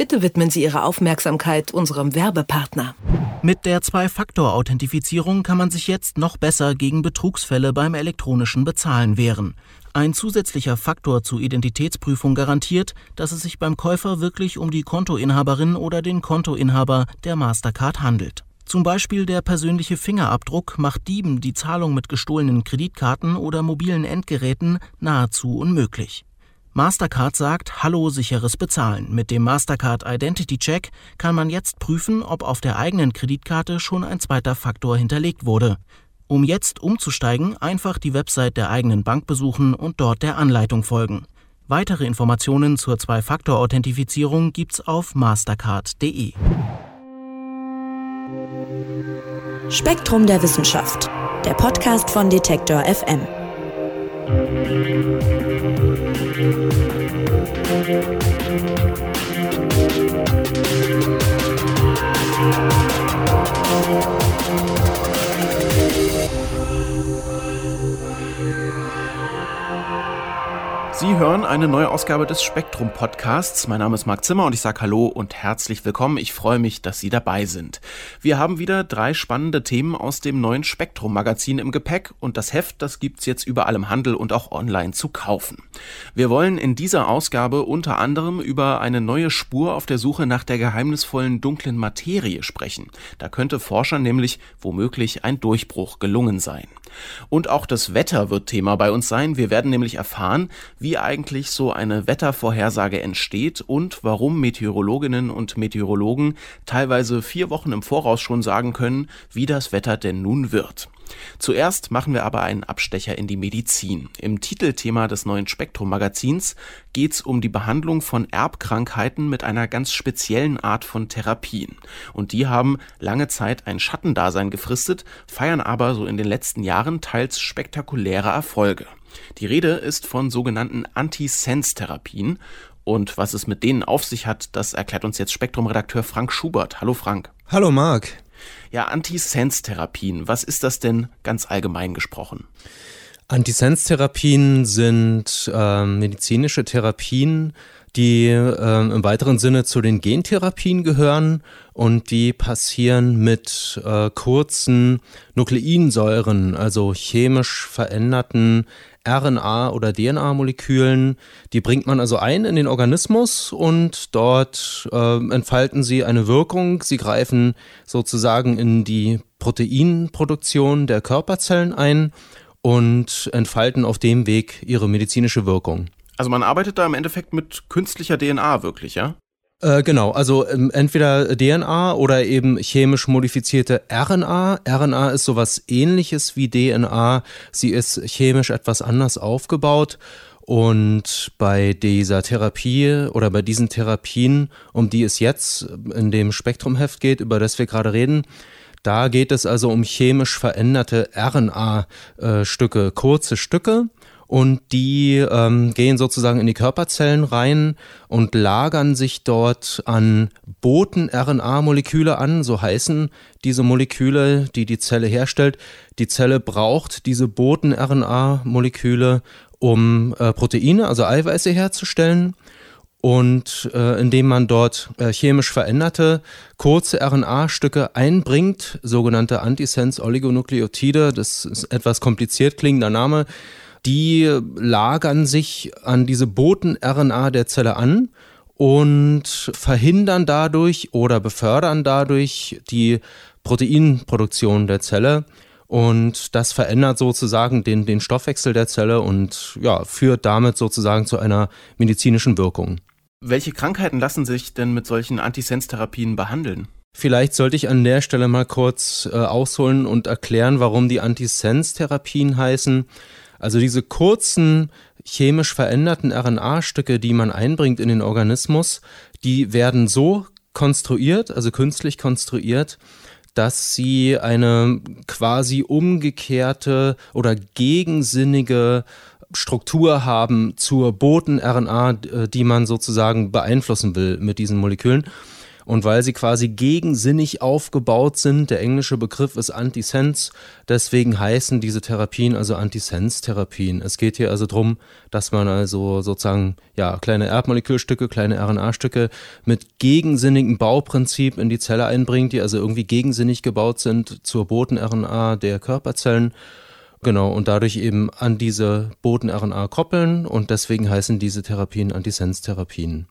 Bitte widmen Sie Ihre Aufmerksamkeit unserem Werbepartner. Mit der Zwei-Faktor-Authentifizierung kann man sich jetzt noch besser gegen Betrugsfälle beim elektronischen Bezahlen wehren. Ein zusätzlicher Faktor zur Identitätsprüfung garantiert, dass es sich beim Käufer wirklich um die Kontoinhaberin oder den Kontoinhaber der Mastercard handelt. Zum Beispiel der persönliche Fingerabdruck macht Dieben die Zahlung mit gestohlenen Kreditkarten oder mobilen Endgeräten nahezu unmöglich. Mastercard sagt Hallo sicheres Bezahlen. Mit dem Mastercard Identity Check kann man jetzt prüfen, ob auf der eigenen Kreditkarte schon ein zweiter Faktor hinterlegt wurde. Um jetzt umzusteigen, einfach die Website der eigenen Bank besuchen und dort der Anleitung folgen. Weitere Informationen zur Zwei-Faktor-Authentifizierung gibt's auf mastercard.de. Spektrum der Wissenschaft, der Podcast von Detektor FM. Thank you. Sie hören eine neue Ausgabe des Spektrum Podcasts. Mein Name ist Marc Zimmer und ich sage Hallo und herzlich willkommen. Ich freue mich, dass Sie dabei sind. Wir haben wieder drei spannende Themen aus dem neuen Spektrum Magazin im Gepäck und das Heft, das gibt's jetzt überall im Handel und auch online zu kaufen. Wir wollen in dieser Ausgabe unter anderem über eine neue Spur auf der Suche nach der geheimnisvollen dunklen Materie sprechen. Da könnte Forschern nämlich womöglich ein Durchbruch gelungen sein. Und auch das Wetter wird Thema bei uns sein. Wir werden nämlich erfahren, wie eigentlich so eine Wettervorhersage entsteht und warum Meteorologinnen und Meteorologen teilweise vier Wochen im Voraus schon sagen können, wie das Wetter denn nun wird. Zuerst machen wir aber einen Abstecher in die Medizin. Im Titelthema des neuen Spektrum Magazins geht es um die Behandlung von Erbkrankheiten mit einer ganz speziellen Art von Therapien. Und die haben lange Zeit ein Schattendasein gefristet, feiern aber so in den letzten Jahren teils spektakuläre Erfolge. Die Rede ist von sogenannten Anti-Sense-Therapien. Und was es mit denen auf sich hat, das erklärt uns jetzt Spektrum-Redakteur Frank Schubert. Hallo Frank. Hallo Marc. Ja, Anti-Sense-Therapien, was ist das denn ganz allgemein gesprochen? Anti-Sense-Therapien sind äh, medizinische Therapien, die äh, im weiteren Sinne zu den Gentherapien gehören und die passieren mit äh, kurzen Nukleinsäuren, also chemisch veränderten RNA- oder DNA-Molekülen. Die bringt man also ein in den Organismus und dort äh, entfalten sie eine Wirkung. Sie greifen sozusagen in die Proteinproduktion der Körperzellen ein und entfalten auf dem Weg ihre medizinische Wirkung. Also man arbeitet da im Endeffekt mit künstlicher DNA wirklich, ja? Äh, genau, also ähm, entweder DNA oder eben chemisch modifizierte RNA. RNA ist sowas ähnliches wie DNA. Sie ist chemisch etwas anders aufgebaut. Und bei dieser Therapie oder bei diesen Therapien, um die es jetzt in dem Spektrumheft geht, über das wir gerade reden, da geht es also um chemisch veränderte RNA-Stücke, äh, kurze Stücke und die ähm, gehen sozusagen in die Körperzellen rein und lagern sich dort an Boten-RNA-Moleküle an, so heißen diese Moleküle, die die Zelle herstellt. Die Zelle braucht diese Boten-RNA-Moleküle, um äh, Proteine, also Eiweiße herzustellen. Und äh, indem man dort äh, chemisch veränderte kurze RNA-Stücke einbringt, sogenannte Antisense-Oligonukleotide, das ist etwas kompliziert klingender Name, die lagern sich an diese Boten-RNA der Zelle an und verhindern dadurch oder befördern dadurch die Proteinproduktion der Zelle. Und das verändert sozusagen den, den Stoffwechsel der Zelle und ja, führt damit sozusagen zu einer medizinischen Wirkung. Welche Krankheiten lassen sich denn mit solchen Antisens-Therapien behandeln? Vielleicht sollte ich an der Stelle mal kurz äh, ausholen und erklären, warum die Antisens-Therapien heißen. Also diese kurzen chemisch veränderten RNA-Stücke, die man einbringt in den Organismus, die werden so konstruiert, also künstlich konstruiert, dass sie eine quasi umgekehrte oder gegensinnige Struktur haben zur Boten-RNA, äh, die man sozusagen beeinflussen will mit diesen Molekülen. Und weil sie quasi gegensinnig aufgebaut sind. Der englische Begriff ist Antisens, deswegen heißen diese Therapien also Antisens-Therapien. Es geht hier also darum, dass man also sozusagen ja kleine Erbmolekülstücke, kleine RNA-Stücke mit gegensinnigem Bauprinzip in die Zelle einbringt, die also irgendwie gegensinnig gebaut sind zur Boten-RNA der Körperzellen. Genau, und dadurch eben an diese Boten-RNA koppeln und deswegen heißen diese Therapien Antisens-Therapien.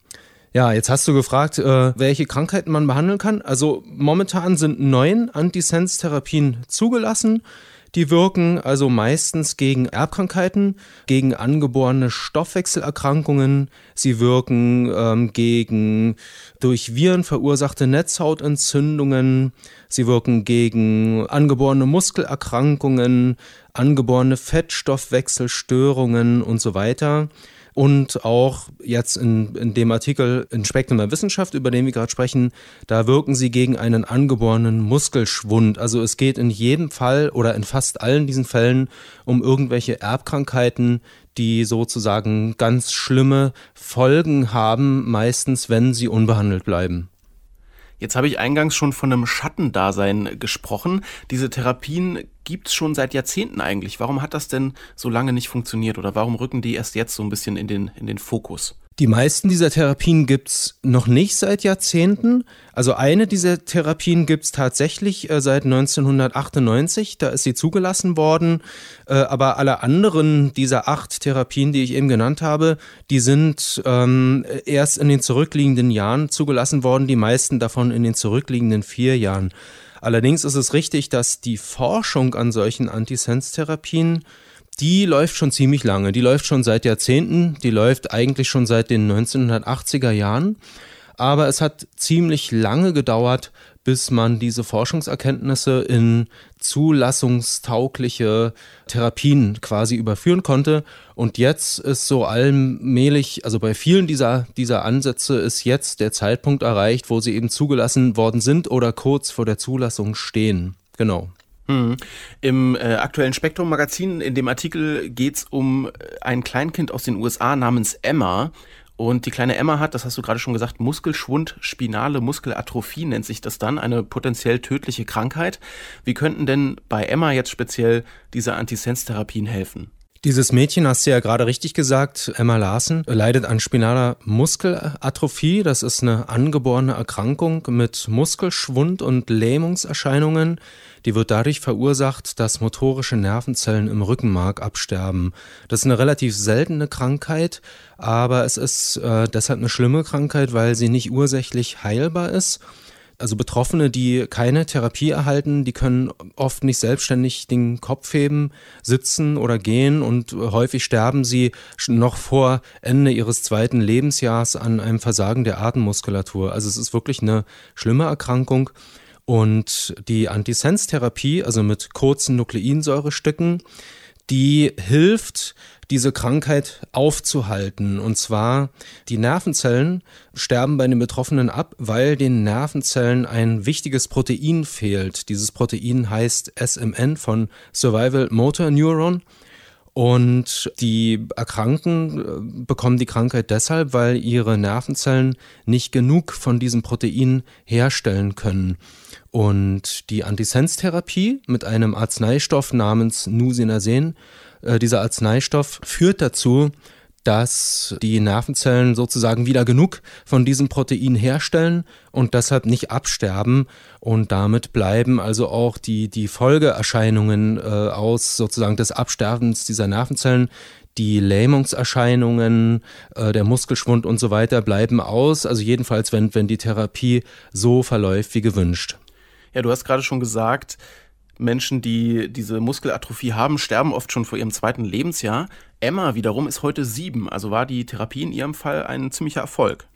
Ja, jetzt hast du gefragt, äh, welche Krankheiten man behandeln kann. Also momentan sind neun Antisens-Therapien zugelassen. Die wirken also meistens gegen Erbkrankheiten, gegen angeborene Stoffwechselerkrankungen. Sie wirken ähm, gegen durch Viren verursachte Netzhautentzündungen. Sie wirken gegen angeborene Muskelerkrankungen, angeborene Fettstoffwechselstörungen und so weiter. Und auch jetzt in, in dem Artikel in Spektrum der Wissenschaft, über den wir gerade sprechen, da wirken sie gegen einen angeborenen Muskelschwund. Also es geht in jedem Fall oder in fast allen diesen Fällen um irgendwelche Erbkrankheiten, die sozusagen ganz schlimme Folgen haben, meistens wenn sie unbehandelt bleiben. Jetzt habe ich eingangs schon von einem Schattendasein gesprochen. Diese Therapien gibt es schon seit Jahrzehnten eigentlich. Warum hat das denn so lange nicht funktioniert oder warum rücken die erst jetzt so ein bisschen in den, in den Fokus? Die meisten dieser Therapien gibt es noch nicht seit Jahrzehnten. Also eine dieser Therapien gibt es tatsächlich äh, seit 1998, da ist sie zugelassen worden. Äh, aber alle anderen dieser acht Therapien, die ich eben genannt habe, die sind ähm, erst in den zurückliegenden Jahren zugelassen worden, die meisten davon in den zurückliegenden vier Jahren. Allerdings ist es richtig, dass die Forschung an solchen Antisens-Therapien die läuft schon ziemlich lange. Die läuft schon seit Jahrzehnten. Die läuft eigentlich schon seit den 1980er Jahren. Aber es hat ziemlich lange gedauert, bis man diese Forschungserkenntnisse in zulassungstaugliche Therapien quasi überführen konnte. Und jetzt ist so allmählich, also bei vielen dieser, dieser Ansätze ist jetzt der Zeitpunkt erreicht, wo sie eben zugelassen worden sind oder kurz vor der Zulassung stehen. Genau. Hm. Im äh, aktuellen Spektrum-Magazin, in dem Artikel geht es um äh, ein Kleinkind aus den USA namens Emma. Und die kleine Emma hat, das hast du gerade schon gesagt, Muskelschwund, spinale Muskelatrophie nennt sich das dann, eine potenziell tödliche Krankheit. Wie könnten denn bei Emma jetzt speziell diese Antisens-Therapien helfen? Dieses Mädchen, hast du ja gerade richtig gesagt, Emma Larsen, leidet an spinaler Muskelatrophie. Das ist eine angeborene Erkrankung mit Muskelschwund und Lähmungserscheinungen. Die wird dadurch verursacht, dass motorische Nervenzellen im Rückenmark absterben. Das ist eine relativ seltene Krankheit, aber es ist äh, deshalb eine schlimme Krankheit, weil sie nicht ursächlich heilbar ist also Betroffene, die keine Therapie erhalten, die können oft nicht selbstständig den Kopf heben, sitzen oder gehen und häufig sterben sie noch vor Ende ihres zweiten Lebensjahrs an einem Versagen der Atemmuskulatur. Also es ist wirklich eine schlimme Erkrankung. Und die Antisens-Therapie, also mit kurzen Nukleinsäurestücken, die hilft, diese Krankheit aufzuhalten. Und zwar, die Nervenzellen sterben bei den Betroffenen ab, weil den Nervenzellen ein wichtiges Protein fehlt. Dieses Protein heißt SMN von Survival Motor Neuron. Und die Erkrankten äh, bekommen die Krankheit deshalb, weil ihre Nervenzellen nicht genug von diesem Protein herstellen können. Und die Antisens-Therapie mit einem Arzneistoff namens Nusinersen äh, dieser Arzneistoff führt dazu, dass die Nervenzellen sozusagen wieder genug von diesem Protein herstellen und deshalb nicht absterben und damit bleiben also auch die, die Folgeerscheinungen äh, aus sozusagen des Absterbens dieser Nervenzellen, die Lähmungserscheinungen, äh, der Muskelschwund und so weiter bleiben aus, also jedenfalls wenn, wenn die Therapie so verläuft wie gewünscht. Ja, du hast gerade schon gesagt, Menschen, die diese Muskelatrophie haben, sterben oft schon vor ihrem zweiten Lebensjahr. Emma wiederum ist heute sieben, also war die Therapie in ihrem Fall ein ziemlicher Erfolg.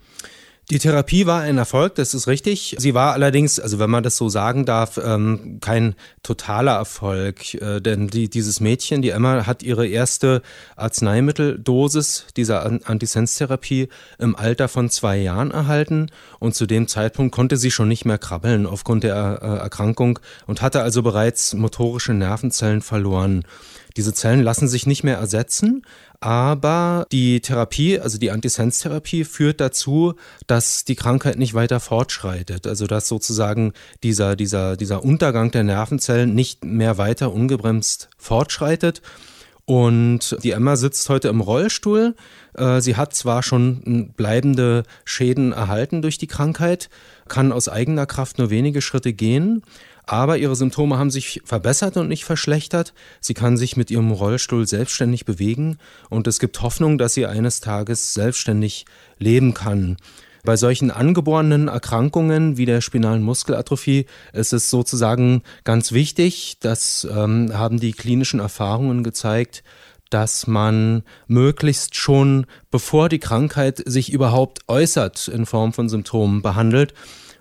Die Therapie war ein Erfolg, das ist richtig. Sie war allerdings, also wenn man das so sagen darf, ähm, kein totaler Erfolg. Äh, denn die, dieses Mädchen, die Emma, hat ihre erste Arzneimitteldosis dieser Antisens-Therapie im Alter von zwei Jahren erhalten. Und zu dem Zeitpunkt konnte sie schon nicht mehr krabbeln aufgrund der äh, Erkrankung und hatte also bereits motorische Nervenzellen verloren. Diese Zellen lassen sich nicht mehr ersetzen, aber die Therapie, also die Antisens-Therapie, führt dazu, dass die Krankheit nicht weiter fortschreitet. Also dass sozusagen dieser, dieser, dieser Untergang der Nervenzellen nicht mehr weiter ungebremst fortschreitet. Und die Emma sitzt heute im Rollstuhl. Äh, sie hat zwar schon bleibende Schäden erhalten durch die Krankheit, kann aus eigener Kraft nur wenige Schritte gehen, aber ihre Symptome haben sich verbessert und nicht verschlechtert. Sie kann sich mit ihrem Rollstuhl selbstständig bewegen und es gibt Hoffnung, dass sie eines Tages selbstständig leben kann. Bei solchen angeborenen Erkrankungen wie der spinalen Muskelatrophie ist es sozusagen ganz wichtig, das ähm, haben die klinischen Erfahrungen gezeigt, dass man möglichst schon, bevor die Krankheit sich überhaupt äußert in Form von Symptomen, behandelt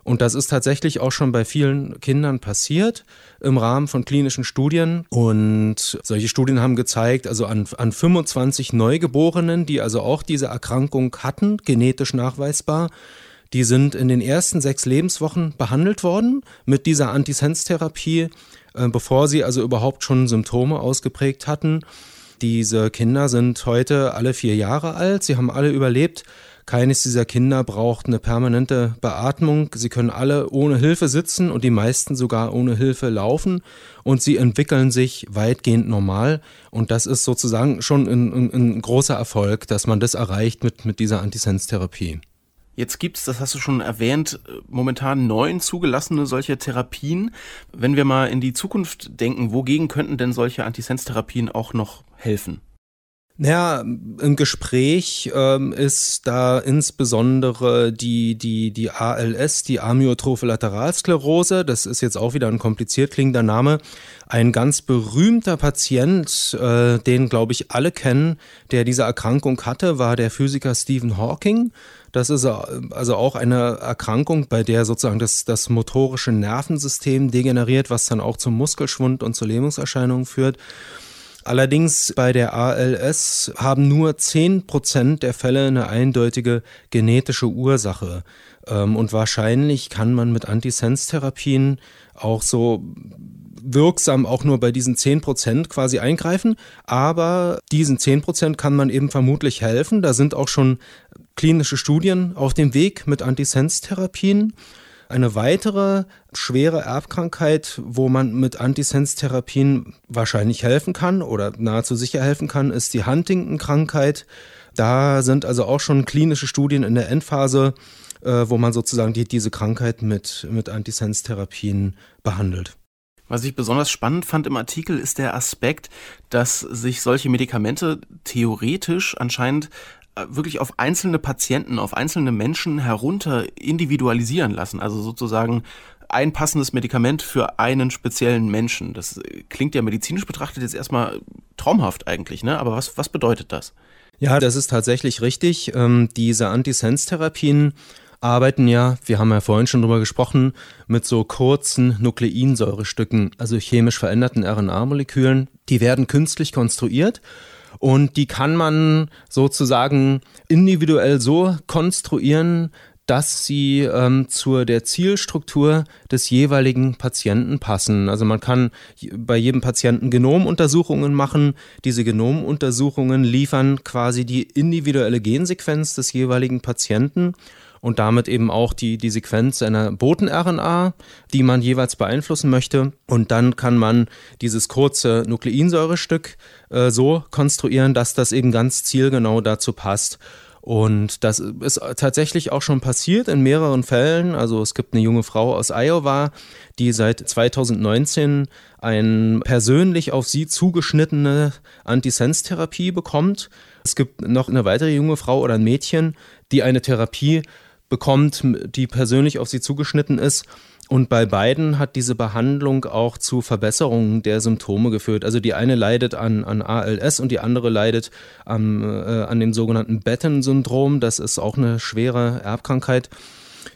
und das ist tatsächlich auch schon bei vielen Kindern passiert im Rahmen von klinischen Studien. Und solche Studien haben gezeigt, also an, an 25 Neugeborenen, die also auch diese Erkrankung hatten, genetisch nachweisbar, die sind in den ersten sechs Lebenswochen behandelt worden mit dieser Antisens-Therapie, äh, bevor sie also überhaupt schon Symptome ausgeprägt hatten. Diese Kinder sind heute alle vier Jahre alt, sie haben alle überlebt keines dieser Kinder braucht eine permanente Beatmung. Sie können alle ohne Hilfe sitzen und die meisten sogar ohne Hilfe laufen und sie entwickeln sich weitgehend normal. Und das ist sozusagen schon ein, ein, ein großer Erfolg, dass man das erreicht mit, mit dieser Antisens-Therapie. Jetzt gibt es, das hast du schon erwähnt, momentan neun zugelassene solche Therapien. Wenn wir mal in die Zukunft denken, wogegen könnten denn solche Antisens-Therapien auch noch helfen? Naja, im Gespräch ähm, ist da insbesondere die, die, die ALS, die Amyotrophe Lateralsklerose, das ist jetzt auch wieder ein kompliziert klingender Name, ein ganz berühmter Patient, äh, den glaube ich alle kennen, der diese Erkrankung hatte, war der Physiker Stephen Hawking. Das ist also auch eine Erkrankung, bei der sozusagen das, das motorische Nervensystem degeneriert, was dann auch zum Muskelschwund und zu Lähmungserscheinungen führt. Allerdings bei der ALS haben nur 10% der Fälle eine eindeutige genetische Ursache. Ähm, und wahrscheinlich kann man mit Antisens-Therapien auch so wirksam auch nur bei diesen 10% quasi eingreifen. Aber diesen 10% kann man eben vermutlich helfen. Da sind auch schon klinische Studien auf dem Weg mit Antisens-Therapien. Eine weitere schwere Erbkrankheit, wo man mit Antisens-Therapien wahrscheinlich helfen kann oder nahezu sicher helfen kann, ist die Huntington-Krankheit. Da sind also auch schon klinische Studien in der Endphase, äh, wo man sozusagen die, diese Krankheit mit, mit Antisens-Therapien behandelt. Was ich besonders spannend fand im Artikel ist der Aspekt, dass sich solche Medikamente theoretisch anscheinend wirklich auf einzelne Patienten, auf einzelne Menschen herunter individualisieren lassen. Also sozusagen ein passendes Medikament für einen speziellen Menschen. Das klingt ja medizinisch betrachtet jetzt erstmal traumhaft eigentlich, ne? Aber was, was bedeutet das? Ja, das ist tatsächlich richtig. Ähm, diese Antisens-Therapien arbeiten ja, wir haben ja vorhin schon drüber gesprochen, mit so kurzen Nukleinsäurestücken, also chemisch veränderten RNA-Molekülen. Die werden künstlich konstruiert und die kann man sozusagen individuell so konstruieren, dass sie ähm, zur der Zielstruktur des jeweiligen Patienten passen. Also man kann bei jedem Patienten Genomuntersuchungen machen. Diese Genomuntersuchungen liefern quasi die individuelle Gensequenz des jeweiligen Patienten und damit eben auch die, die Sequenz einer Boten-RNA, die man jeweils beeinflussen möchte. Und dann kann man dieses kurze Nukleinsäurestück äh, so konstruieren, dass das eben ganz zielgenau dazu passt. Und das ist tatsächlich auch schon passiert in mehreren Fällen. Also es gibt eine junge Frau aus Iowa, die seit 2019 eine persönlich auf sie zugeschnittene Antisens-Therapie bekommt. Es gibt noch eine weitere junge Frau oder ein Mädchen, die eine Therapie bekommt, die persönlich auf sie zugeschnitten ist. Und bei beiden hat diese Behandlung auch zu Verbesserungen der Symptome geführt. Also die eine leidet an, an ALS und die andere leidet am, äh, an dem sogenannten Batten-Syndrom. Das ist auch eine schwere Erbkrankheit.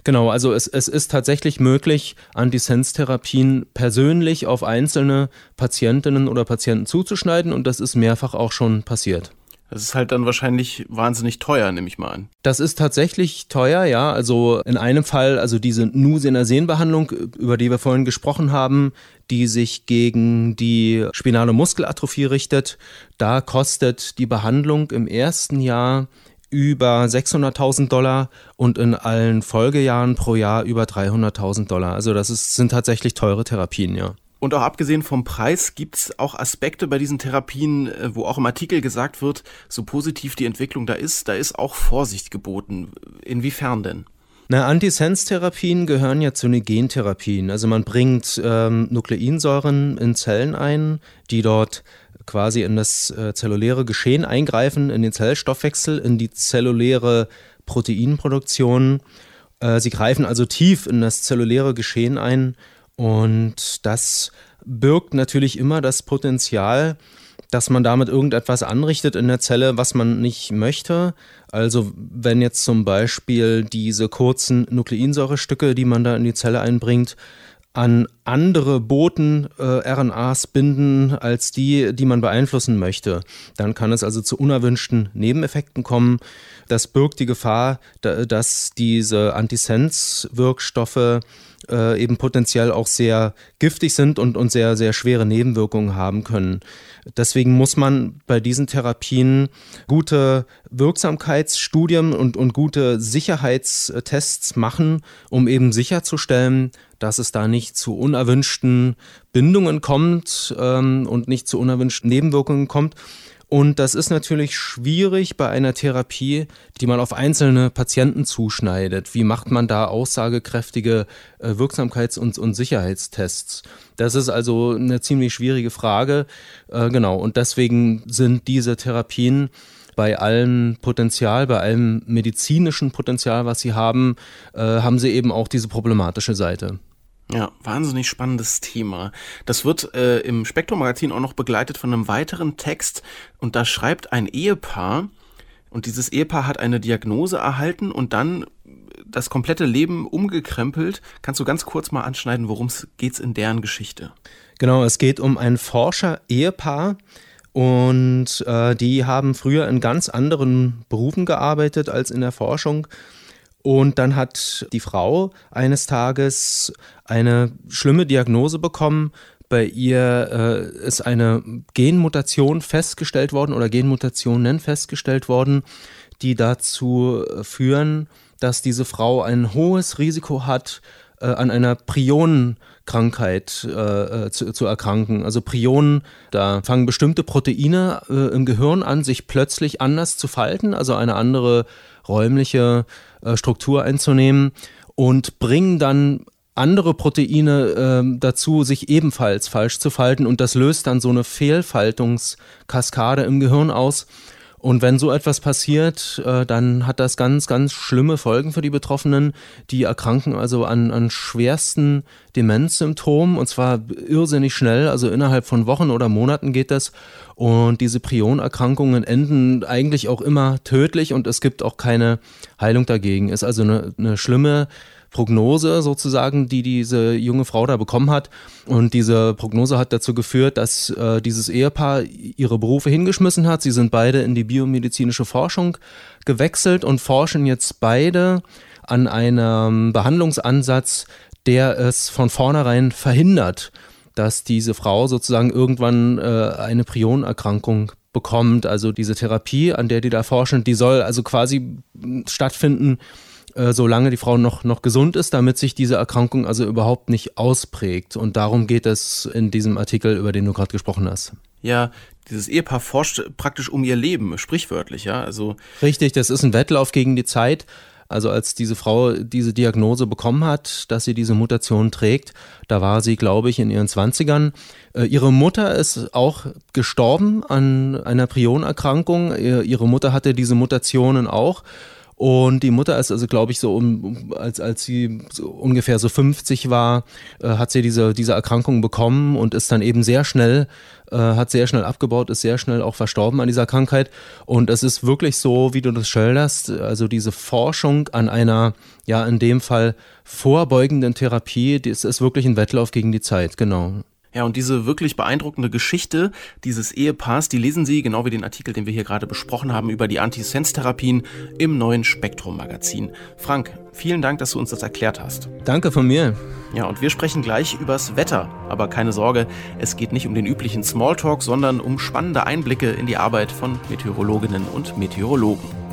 Genau, also es, es ist tatsächlich möglich, Antisens-Therapien persönlich auf einzelne Patientinnen oder Patienten zuzuschneiden und das ist mehrfach auch schon passiert. Das ist halt dann wahrscheinlich wahnsinnig teuer, nehme ich mal an. Das ist tatsächlich teuer, ja. Also in einem Fall, also diese Nusener-Sehnenbehandlung, über die wir vorhin gesprochen haben, die sich gegen die spinale Muskelatrophie richtet, da kostet die Behandlung im ersten Jahr über 600.000 Dollar und in allen Folgejahren pro Jahr über 300.000 Dollar. Also das ist, sind tatsächlich teure Therapien, ja. Und auch abgesehen vom Preis gibt es auch Aspekte bei diesen Therapien, äh, wo auch im Artikel gesagt wird, so positiv die Entwicklung da ist, da ist auch Vorsicht geboten. Inwiefern denn? Na, Antisens-Therapien gehören ja zu den Gentherapien. Also man bringt ähm, Nukleinsäuren in Zellen ein, die dort quasi in das äh, zelluläre Geschehen eingreifen, in den Zellstoffwechsel, in die zelluläre Proteinproduktion. Äh, sie greifen also tief in das zelluläre Geschehen ein und das birgt natürlich immer das Potenzial, dass man damit irgendetwas anrichtet in der Zelle, was man nicht möchte. Also wenn jetzt zum Beispiel diese kurzen Nukleinsäurestücke, die man da in die Zelle einbringt, an andere Boten äh, RNAs binden als die, die man beeinflussen möchte. Dann kann es also zu unerwünschten Nebeneffekten kommen. Das birgt die Gefahr, da, dass diese Antisens-Wirkstoffe äh, eben potenziell auch sehr giftig sind und, und sehr, sehr schwere Nebenwirkungen haben können. Deswegen muss man bei diesen Therapien gute Wirksamkeitsstudien und, und gute Sicherheitstests machen, um eben sicherzustellen, dass es da nicht zu unerwünschten Bindungen kommt ähm, und nicht zu unerwünschten Nebenwirkungen kommt. Und das ist natürlich schwierig bei einer Therapie, die man auf einzelne Patienten zuschneidet. Wie macht man da aussagekräftige äh, Wirksamkeits- und, Sicherheitstests? Das ist also eine ziemlich schwierige Frage. Äh, genau, und deswegen sind diese Therapien bei allem Potenzial, bei allem medizinischen Potenzial, was sie haben, äh, haben sie eben auch diese problematische Seite. Ja, wahnsinnig spannendes Thema. Das wird äh, im Spektrum-Magazin auch noch begleitet von einem weiteren Text und da schreibt ein Ehepaar und dieses Ehepaar hat eine Diagnose erhalten und dann das komplette Leben umgekrempelt. Kannst du ganz kurz mal anschneiden, worum es geht in deren Geschichte? Genau, es geht um ein Forscher-Ehepaar, und äh, die haben früher in ganz anderen Berufen gearbeitet als in der Forschung. Und dann hat die Frau eines Tages eine schlimme Diagnose bekommen. Bei ihr äh, ist eine Genmutation festgestellt worden oder Genmutationen festgestellt worden, die dazu führen, dass diese Frau ein hohes Risiko hat, äh, an einer Prionenkrankheit äh, äh, zu, zu, erkranken. Also Prionen, da fangen bestimmte Proteine äh, im Gehirn an, sich plötzlich anders zu falten, also eine andere räumliche äh, Struktur einzunehmen und bringen dann andere Proteine äh, dazu, sich ebenfalls falsch zu falten und das löst dann so eine Fehlfaltungskaskade im Gehirn aus. Und wenn so etwas passiert, äh, dann hat das ganz, ganz schlimme Folgen für die Betroffenen. Die erkranken also an, an schwersten Demenzsymptomen und zwar irrsinnig schnell, also innerhalb von Wochen oder Monaten geht das. Und diese Prionerkrankungen enden eigentlich auch immer tödlich und es gibt auch keine Heilung dagegen. Ist also eine, eine schlimme Prognose sozusagen, die diese junge Frau da bekommen hat. Und diese Prognose hat dazu geführt, dass äh, dieses Ehepaar ihre Berufe hingeschmissen hat. Sie sind beide in die biomedizinische Forschung gewechselt und forschen jetzt beide an einem Behandlungsansatz, der es von vornherein verhindert, dass diese Frau sozusagen irgendwann äh, eine Prionerkrankung bekommt. Also diese Therapie, an der die da forschen, die soll also quasi stattfinden, äh, solange die Frau noch, noch gesund ist, damit sich diese Erkrankung also überhaupt nicht ausprägt. Und darum geht es in diesem Artikel, über den du gerade gesprochen hast. Ja, dieses Ehepaar forscht praktisch um ihr Leben, sprichwörtlich, ja. Also Richtig, das ist ein Wettlauf gegen die Zeit. Also als diese Frau diese Diagnose bekommen hat, dass sie diese Mutation trägt, da war sie, glaube ich, in ihren Zwanzigern. Äh, ihre Mutter ist auch gestorben an einer Prionerkrankung. Ihre Mutter hatte diese Mutationen auch. Und die Mutter ist also, glaube ich, so um, als, als sie so ungefähr so 50 war, äh, hat sie diese, diese Erkrankung bekommen und ist dann eben sehr schnell, äh, hat sehr schnell abgebaut, ist sehr schnell auch verstorben an dieser Krankheit. Und es ist wirklich so, wie du das schilderst, also diese Forschung an einer, ja, in dem Fall vorbeugenden Therapie, das ist wirklich ein Wettlauf gegen die Zeit, genau. Ja, und diese wirklich beeindruckende Geschichte dieses Ehepaars, die lesen Sie, genau wie den Artikel, den wir hier gerade besprochen haben, über die Antisens-Therapien im neuen Spektrum-Magazin. Frank, vielen Dank, dass du uns das erklärt hast. Danke von mir. Ja, und wir sprechen gleich übers Wetter. Aber keine Sorge, es geht nicht um den üblichen Smalltalk, sondern um spannende Einblicke in die Arbeit von Meteorologinnen und Meteorologen.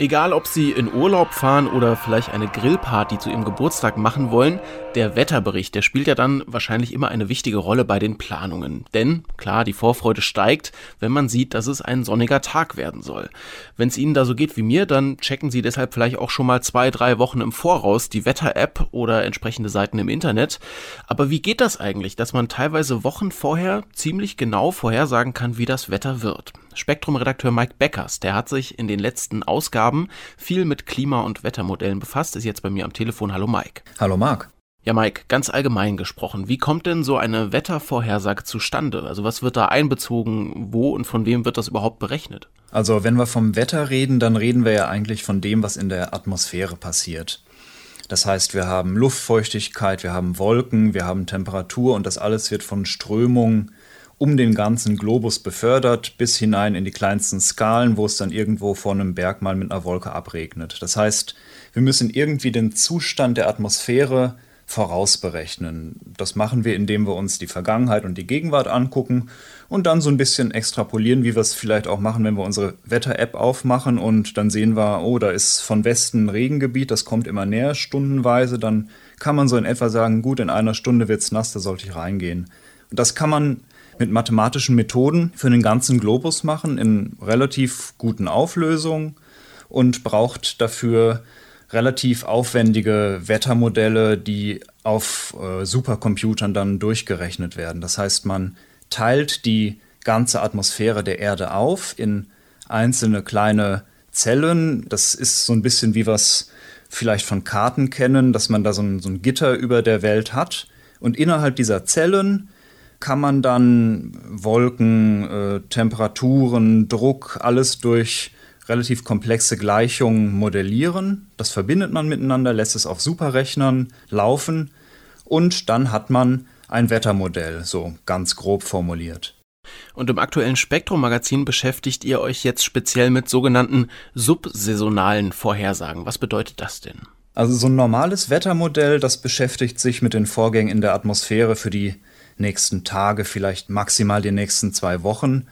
Egal, ob Sie in Urlaub fahren oder vielleicht eine Grillparty zu Ihrem Geburtstag machen wollen, der Wetterbericht, der spielt ja dann wahrscheinlich immer eine wichtige Rolle bei den Planungen. Denn, klar, die Vorfreude steigt, wenn man sieht, dass es ein sonniger Tag werden soll. Wenn es Ihnen da so geht wie mir, dann checken Sie deshalb vielleicht auch schon mal zwei, drei Wochen im Voraus die Wetter-App oder entsprechende Seiten im Internet. Aber wie geht das eigentlich, dass man teilweise Wochen vorher ziemlich genau vorhersagen kann, wie das Wetter wird? Spektrum-Redakteur Mike Beckers, der hat sich in den letzten Ausgaben viel mit Klima- und Wettermodellen befasst, ist jetzt bei mir am Telefon. Hallo Mike. Hallo Marc. Ja, Mike, ganz allgemein gesprochen, wie kommt denn so eine Wettervorhersage zustande? Also was wird da einbezogen? Wo und von wem wird das überhaupt berechnet? Also wenn wir vom Wetter reden, dann reden wir ja eigentlich von dem, was in der Atmosphäre passiert. Das heißt, wir haben Luftfeuchtigkeit, wir haben Wolken, wir haben Temperatur und das alles wird von Strömungen um den ganzen Globus befördert, bis hinein in die kleinsten Skalen, wo es dann irgendwo vor einem Berg mal mit einer Wolke abregnet. Das heißt, wir müssen irgendwie den Zustand der Atmosphäre vorausberechnen. Das machen wir, indem wir uns die Vergangenheit und die Gegenwart angucken und dann so ein bisschen extrapolieren, wie wir es vielleicht auch machen, wenn wir unsere Wetter-App aufmachen und dann sehen wir, oh, da ist von Westen ein Regengebiet, das kommt immer näher stundenweise, dann kann man so in etwa sagen, gut, in einer Stunde wird es nass, da sollte ich reingehen. Und das kann man mit mathematischen Methoden für den ganzen Globus machen in relativ guten Auflösungen und braucht dafür relativ aufwendige Wettermodelle, die auf äh, Supercomputern dann durchgerechnet werden. Das heißt, man teilt die ganze Atmosphäre der Erde auf in einzelne kleine Zellen. Das ist so ein bisschen wie es vielleicht von Karten kennen, dass man da so ein, so ein Gitter über der Welt hat. Und innerhalb dieser Zellen kann man dann Wolken, äh, Temperaturen, Druck, alles durch relativ komplexe Gleichungen modellieren. Das verbindet man miteinander, lässt es auf Superrechnern laufen und dann hat man ein Wettermodell, so ganz grob formuliert. Und im aktuellen Spektrum-Magazin beschäftigt ihr euch jetzt speziell mit sogenannten subsaisonalen Vorhersagen. Was bedeutet das denn? Also so ein normales Wettermodell, das beschäftigt sich mit den Vorgängen in der Atmosphäre für die nächsten Tage, vielleicht maximal die nächsten zwei Wochen.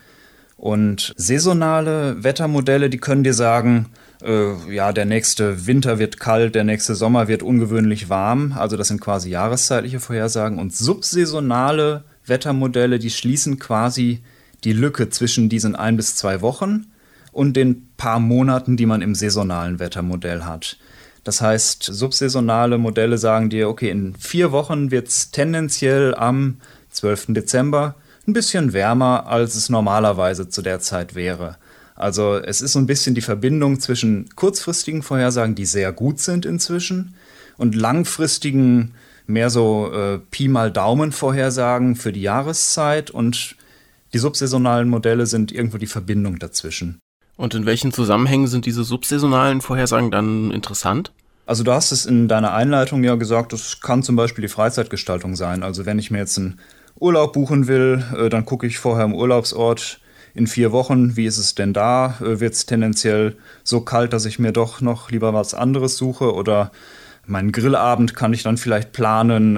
Und saisonale Wettermodelle, die können dir sagen, äh, ja, der nächste Winter wird kalt, der nächste Sommer wird ungewöhnlich warm. Also das sind quasi jahreszeitliche Vorhersagen. Und subsaisonale Wettermodelle, die schließen quasi die Lücke zwischen diesen ein bis zwei Wochen und den paar Monaten, die man im saisonalen Wettermodell hat. Das heißt, subsaisonale Modelle sagen dir, okay, in vier Wochen wird es tendenziell am 12. Dezember ein bisschen wärmer, als es normalerweise zu der Zeit wäre. Also es ist so ein bisschen die Verbindung zwischen kurzfristigen Vorhersagen, die sehr gut sind inzwischen, und langfristigen, mehr so äh, Pi mal Daumen Vorhersagen für die Jahreszeit und die subsaisonalen Modelle sind irgendwo die Verbindung dazwischen. Und in welchen Zusammenhängen sind diese subsaisonalen Vorhersagen dann interessant? Also du hast es in deiner Einleitung ja gesagt, das kann zum Beispiel die Freizeitgestaltung sein. Also wenn ich mir jetzt einen Urlaub buchen will, äh, dann gucke ich vorher im Urlaubsort in vier Wochen, wie ist es denn da? Äh, Wird es tendenziell so kalt, dass ich mir doch noch lieber was anderes suche? Oder meinen Grillabend kann ich dann vielleicht planen?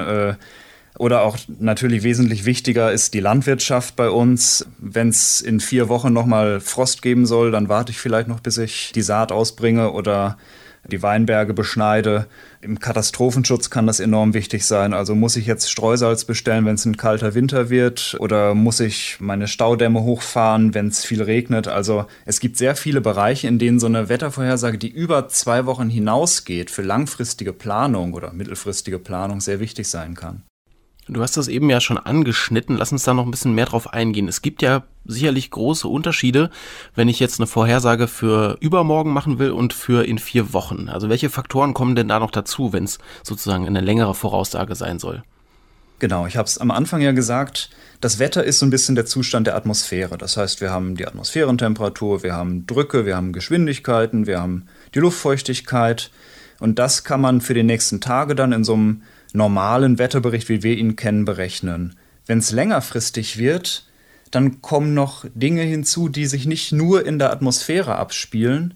Oder auch natürlich wesentlich wichtiger ist die Landwirtschaft bei uns. Wenn es in vier Wochen nochmal Frost geben soll, dann warte ich vielleicht noch, bis ich die Saat ausbringe oder die Weinberge beschneide. Im Katastrophenschutz kann das enorm wichtig sein. Also muss ich jetzt Streusalz bestellen, wenn es ein kalter Winter wird? Oder muss ich meine Staudämme hochfahren, wenn es viel regnet? Also es gibt sehr viele Bereiche, in denen so eine Wettervorhersage, die über zwei Wochen hinausgeht, für langfristige Planung oder mittelfristige Planung sehr wichtig sein kann. Du hast das eben ja schon angeschnitten. Lass uns da noch ein bisschen mehr drauf eingehen. Es gibt ja sicherlich große Unterschiede, wenn ich jetzt eine Vorhersage für übermorgen machen will und für in vier Wochen. Also welche Faktoren kommen denn da noch dazu, wenn es sozusagen eine längere Voraussage sein soll? Genau, ich habe es am Anfang ja gesagt, das Wetter ist so ein bisschen der Zustand der Atmosphäre. Das heißt, wir haben die Atmosphärentemperatur, wir haben Drücke, wir haben Geschwindigkeiten, wir haben die Luftfeuchtigkeit. Und das kann man für die nächsten Tage dann in so einem normalen Wetterbericht, wie wir ihn kennen, berechnen. Wenn es längerfristig wird, dann kommen noch Dinge hinzu, die sich nicht nur in der Atmosphäre abspielen.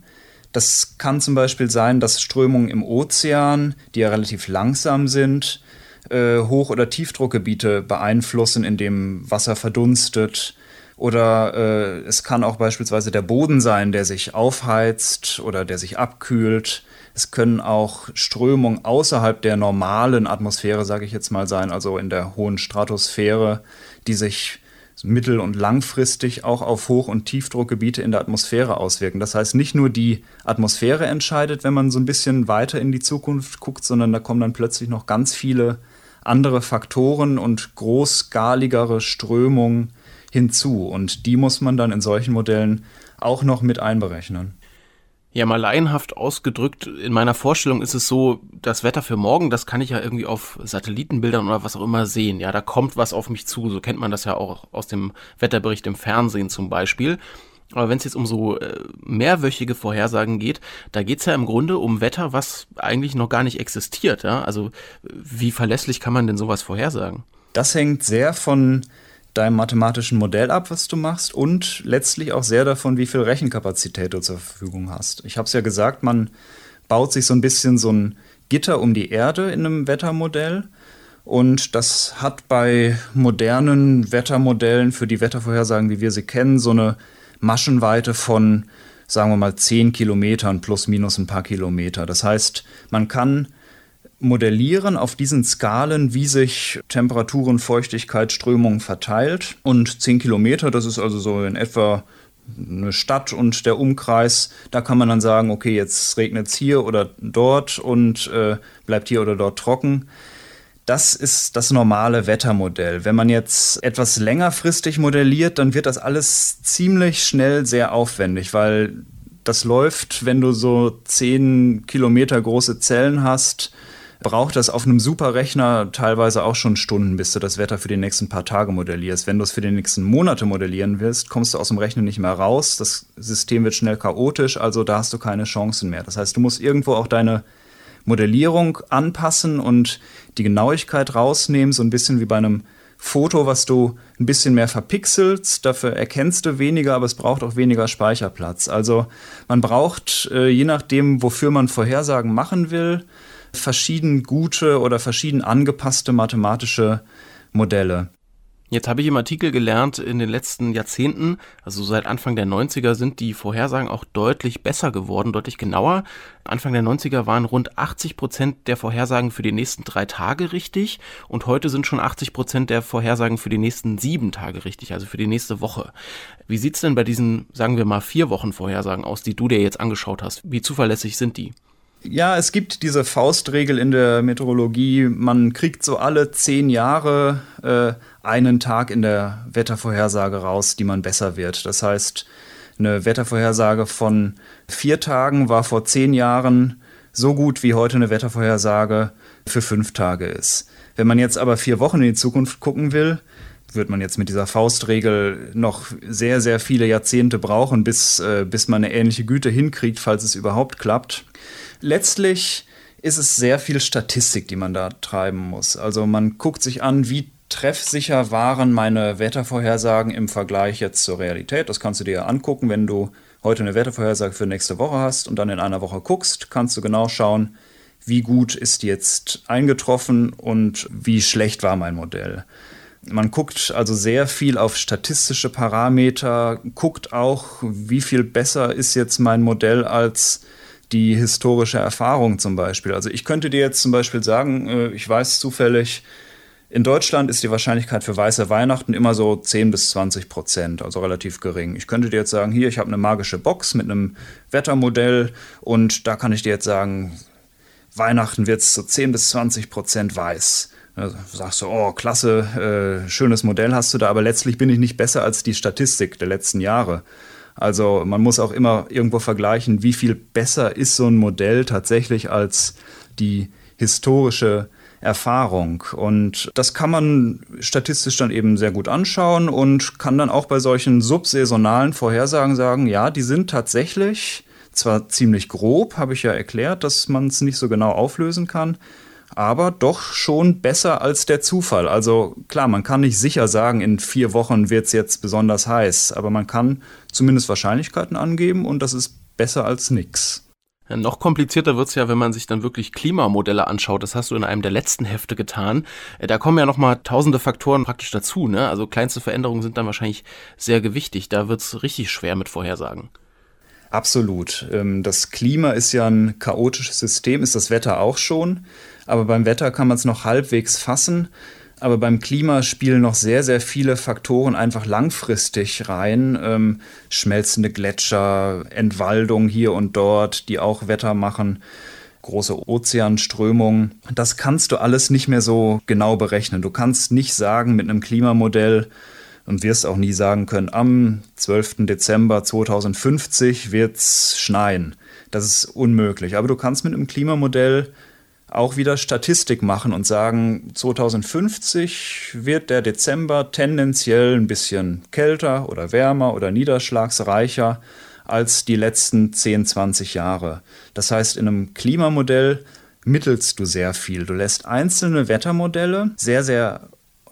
Das kann zum Beispiel sein, dass Strömungen im Ozean, die ja relativ langsam sind, äh, Hoch- oder Tiefdruckgebiete beeinflussen, indem Wasser verdunstet. Oder äh, es kann auch beispielsweise der Boden sein, der sich aufheizt oder der sich abkühlt. Es können auch Strömungen außerhalb der normalen Atmosphäre, sage ich jetzt mal, sein, also in der hohen Stratosphäre, die sich mittel- und langfristig auch auf Hoch- und Tiefdruckgebiete in der Atmosphäre auswirken. Das heißt, nicht nur die Atmosphäre entscheidet, wenn man so ein bisschen weiter in die Zukunft guckt, sondern da kommen dann plötzlich noch ganz viele andere Faktoren und großskaligere Strömungen hinzu. Und die muss man dann in solchen Modellen auch noch mit einberechnen. Ja, mal laienhaft ausgedrückt, in meiner Vorstellung ist es so, das Wetter für morgen, das kann ich ja irgendwie auf Satellitenbildern oder was auch immer sehen. Ja, da kommt was auf mich zu. So kennt man das ja auch aus dem Wetterbericht im Fernsehen zum Beispiel. Aber wenn es jetzt um so äh, mehrwöchige Vorhersagen geht, da geht es ja im Grunde um Wetter, was eigentlich noch gar nicht existiert. Ja? Also wie verlässlich kann man denn sowas vorhersagen? Das hängt sehr von deinem mathematischen Modell ab, was du machst und letztlich auch sehr davon, wie viel Rechenkapazität du zur Verfügung hast. Ich habe es ja gesagt, man baut sich so ein bisschen so ein Gitter um die Erde in einem Wettermodell. Und das hat bei modernen Wettermodellen für die Wettervorhersagen, wie wir sie kennen, so eine Maschenweite von, sagen wir mal, 10 Kilometern plus minus ein paar Kilometer. Das heißt, man kann modellieren auf diesen Skalen, wie sich Temperaturen, Feuchtigkeit, Strömung verteilt. Und 10 Kilometer, das ist also so in etwa eine Stadt und der Umkreis, da kann man dann sagen, okay, jetzt regnet es hier oder dort und äh, bleibt hier oder dort trocken. Das ist das normale Wettermodell. Wenn man jetzt etwas längerfristig modelliert, dann wird das alles ziemlich schnell sehr aufwendig, weil das läuft, wenn du so 10 Kilometer große Zellen hast, braucht das auf einem Superrechner teilweise auch schon Stunden, bis du das Wetter für die nächsten paar Tage modellierst. Wenn du es für die nächsten Monate modellieren willst, kommst du aus dem Rechner nicht mehr raus. Das System wird schnell chaotisch, also da hast du keine Chancen mehr. Das heißt, du musst irgendwo auch deine Modellierung anpassen und die Genauigkeit rausnehmen, so ein bisschen wie bei einem Foto, was du ein bisschen mehr verpixelst, dafür erkennst du weniger, aber es braucht auch weniger Speicherplatz. Also man braucht, äh, je nachdem, wofür man Vorhersagen machen will, verschieden gute oder verschieden angepasste mathematische Modelle. Jetzt habe ich im Artikel gelernt, in den letzten Jahrzehnten, also seit Anfang der 90er, sind die Vorhersagen auch deutlich besser geworden, deutlich genauer. Anfang der 90er waren rund 80 Prozent der Vorhersagen für die nächsten drei Tage richtig und heute sind schon 80 Prozent der Vorhersagen für die nächsten sieben Tage richtig, also für die nächste Woche. Wie sieht es denn bei diesen, sagen wir mal, vier Wochen Vorhersagen aus, die du dir jetzt angeschaut hast? Wie zuverlässig sind die? Ja, es gibt diese Faustregel in der Meteorologie. Man kriegt so alle zehn Jahre äh, einen Tag in der Wettervorhersage raus, die man besser wird. Das heißt, eine Wettervorhersage von vier Tagen war vor zehn Jahren so gut, wie heute eine Wettervorhersage für fünf Tage ist. Wenn man jetzt aber vier Wochen in die Zukunft gucken will, wird man jetzt mit dieser Faustregel noch sehr, sehr viele Jahrzehnte brauchen, bis, äh, bis man eine ähnliche Güte hinkriegt, falls es überhaupt klappt letztlich ist es sehr viel Statistik, die man da treiben muss. Also man guckt sich an, wie treffsicher waren meine Wettervorhersagen im Vergleich jetzt zur Realität. Das kannst du dir angucken, wenn du heute eine Wettervorhersage für nächste Woche hast und dann in einer Woche guckst, kannst du genau schauen, wie gut ist jetzt eingetroffen und wie schlecht war mein Modell. Man guckt also sehr viel auf statistische Parameter, guckt auch, wie viel besser ist jetzt mein Modell als die historische Erfahrung zum Beispiel. Also ich könnte dir jetzt zum Beispiel sagen, äh, ich weiß zufällig, in Deutschland ist die Wahrscheinlichkeit für weiße Weihnachten immer so 10 bis 20 Prozent, also relativ gering. Ich könnte dir jetzt sagen, hier, ich habe eine magische Box mit einem Wettermodell und da kann ich dir jetzt sagen, Weihnachten wird es so 10 bis 20 Prozent weiß. Da sagst du, oh, klasse, äh, schönes Modell hast du da, aber letztlich bin ich nicht besser als die Statistik der letzten Jahre. Also man muss auch immer irgendwo vergleichen, wie viel besser ist so ein Modell tatsächlich als die historische Erfahrung. Und das kann man statistisch dann eben sehr gut anschauen und kann dann auch bei solchen subsaisonalen Vorhersagen sagen, ja, die sind tatsächlich zwar ziemlich grob, habe ich ja erklärt, dass man es nicht so genau auflösen kann, aber doch schon besser als der Zufall. Also klar, man kann nicht sicher sagen, in vier Wochen wird es jetzt besonders heiß, aber man kann zumindest Wahrscheinlichkeiten angeben und das ist besser als nichts. Ja, noch komplizierter wird's ja, wenn man sich dann wirklich Klimamodelle anschaut. Das hast du in einem der letzten Hefte getan. Äh, da kommen ja nochmal tausende Faktoren praktisch dazu. Ne? Also kleinste Veränderungen sind dann wahrscheinlich sehr gewichtig. Da wird's richtig schwer mit Vorhersagen. Absolut. Ähm, das Klima ist ja ein chaotisches System, ist das Wetter auch schon. Aber beim Wetter kann man es noch halbwegs fassen. Aber beim Klima spielen noch sehr, sehr viele Faktoren einfach langfristig rein. Ähm, schmelzende Gletscher, Entwaldung hier und dort, die auch Wetter machen, große Ozeanströmungen. Das kannst du alles nicht mehr so genau berechnen. Du kannst nicht sagen mit einem Klimamodell und wirst auch nie sagen können, am 12. Dezember 2050 wird es schneien. Das ist unmöglich. Aber du kannst mit einem Klimamodell auch wieder Statistik machen und sagen, 2050 wird der Dezember tendenziell ein bisschen kälter oder wärmer oder niederschlagsreicher als die letzten 10, 20 Jahre. Das heißt, in einem Klimamodell mittelst du sehr viel. Du lässt einzelne Wettermodelle sehr, sehr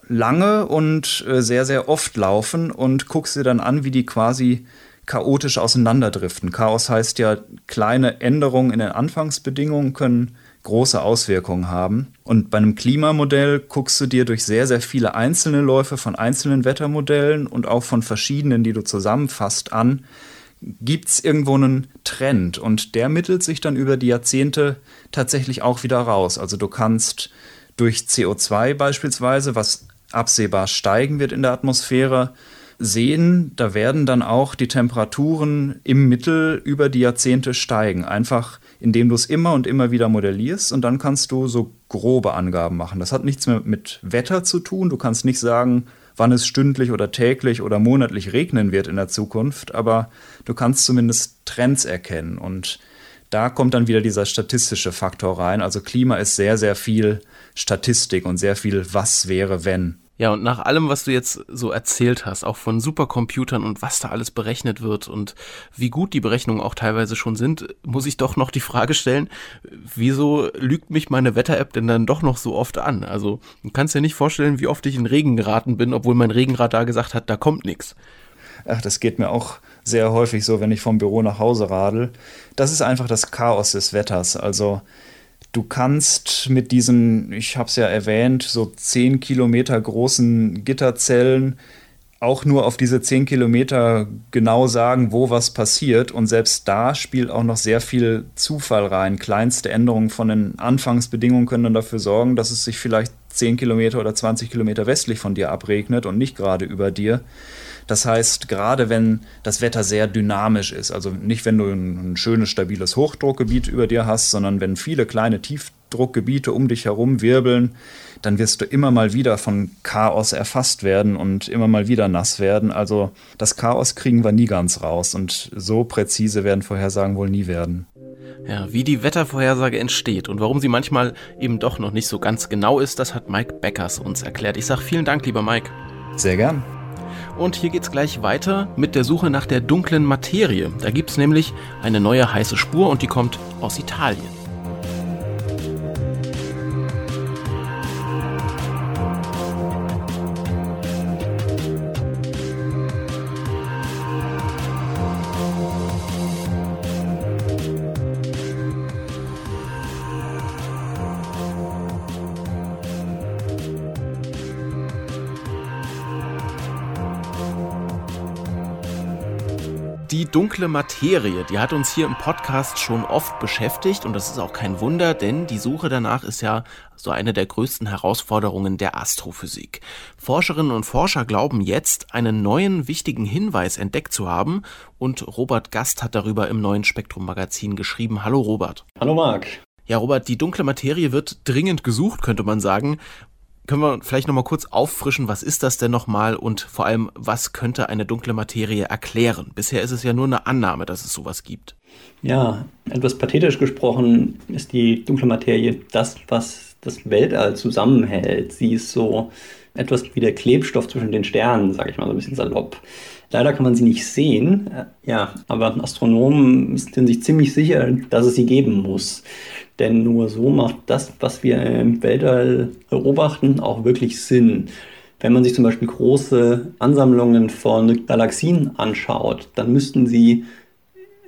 lange und äh, sehr, sehr oft laufen und guckst dir dann an, wie die quasi chaotisch auseinanderdriften. Chaos heißt ja, kleine Änderungen in den Anfangsbedingungen können große Auswirkungen haben. Und bei einem Klimamodell guckst du dir durch sehr, sehr viele einzelne Läufe von einzelnen Wettermodellen und auch von verschiedenen, die du zusammenfasst, an. Gibt es irgendwo einen Trend? Und der mittelt sich dann über die Jahrzehnte tatsächlich auch wieder raus. Also du kannst durch CO2 beispielsweise, was absehbar steigen wird in der Atmosphäre, sehen, da werden dann auch die Temperaturen im Mittel über die Jahrzehnte steigen. Einfach indem du es immer und immer wieder modellierst und dann kannst du so grobe Angaben machen. Das hat nichts mehr mit Wetter zu tun. Du kannst nicht sagen, wann es stündlich oder täglich oder monatlich regnen wird in der Zukunft, aber du kannst zumindest Trends erkennen und da kommt dann wieder dieser statistische Faktor rein. Also Klima ist sehr, sehr viel Statistik und sehr viel was wäre, wenn. Ja, und nach allem, was du jetzt so erzählt hast, auch von Supercomputern und was da alles berechnet wird und wie gut die Berechnungen auch teilweise schon sind, muss ich doch noch die Frage stellen, wieso lügt mich meine Wetter-App denn dann doch noch so oft an? Also, du kannst dir nicht vorstellen, wie oft ich in Regen geraten bin, obwohl mein Regenradar gesagt hat, da kommt nichts. Ach, das geht mir auch sehr häufig so, wenn ich vom Büro nach Hause radel. Das ist einfach das Chaos des Wetters. Also, Du kannst mit diesen, ich habe es ja erwähnt, so 10 Kilometer großen Gitterzellen auch nur auf diese 10 Kilometer genau sagen, wo was passiert. Und selbst da spielt auch noch sehr viel Zufall rein. Kleinste Änderungen von den Anfangsbedingungen können dann dafür sorgen, dass es sich vielleicht 10 Kilometer oder 20 Kilometer westlich von dir abregnet und nicht gerade über dir. Das heißt, gerade wenn das Wetter sehr dynamisch ist, also nicht wenn du ein, ein schönes, stabiles Hochdruckgebiet über dir hast, sondern wenn viele kleine Tiefdruckgebiete um dich herum wirbeln, dann wirst du immer mal wieder von Chaos erfasst werden und immer mal wieder nass werden. Also das Chaos kriegen wir nie ganz raus und so präzise werden Vorhersagen wohl nie werden. Ja, wie die Wettervorhersage entsteht und warum sie manchmal eben doch noch nicht so ganz genau ist, das hat Mike Beckers uns erklärt. Ich sage vielen Dank, lieber Mike. Sehr gern. Und hier geht's gleich weiter mit der Suche nach der dunklen Materie. Da gibt's nämlich eine neue heiße Spur und die kommt aus Italien. Die dunkle Materie, die hat uns hier im Podcast schon oft beschäftigt und das ist auch kein Wunder, denn die Suche danach ist ja so eine der größten Herausforderungen der Astrophysik. Forscherinnen und Forscher glauben jetzt, einen neuen wichtigen Hinweis entdeckt zu haben und Robert Gast hat darüber im neuen Spektrum Magazin geschrieben. Hallo Robert. Hallo Marc. Ja, Robert, die dunkle Materie wird dringend gesucht, könnte man sagen. Können wir vielleicht nochmal kurz auffrischen, was ist das denn nochmal und vor allem, was könnte eine dunkle Materie erklären? Bisher ist es ja nur eine Annahme, dass es sowas gibt. Ja, etwas pathetisch gesprochen ist die dunkle Materie das, was das Weltall zusammenhält. Sie ist so etwas wie der Klebstoff zwischen den Sternen, sage ich mal so ein bisschen salopp. Leider kann man sie nicht sehen, äh, ja, aber Astronomen sind sich ziemlich sicher, dass es sie geben muss. Denn nur so macht das, was wir im Weltall beobachten, auch wirklich Sinn. Wenn man sich zum Beispiel große Ansammlungen von Galaxien anschaut, dann müssten sie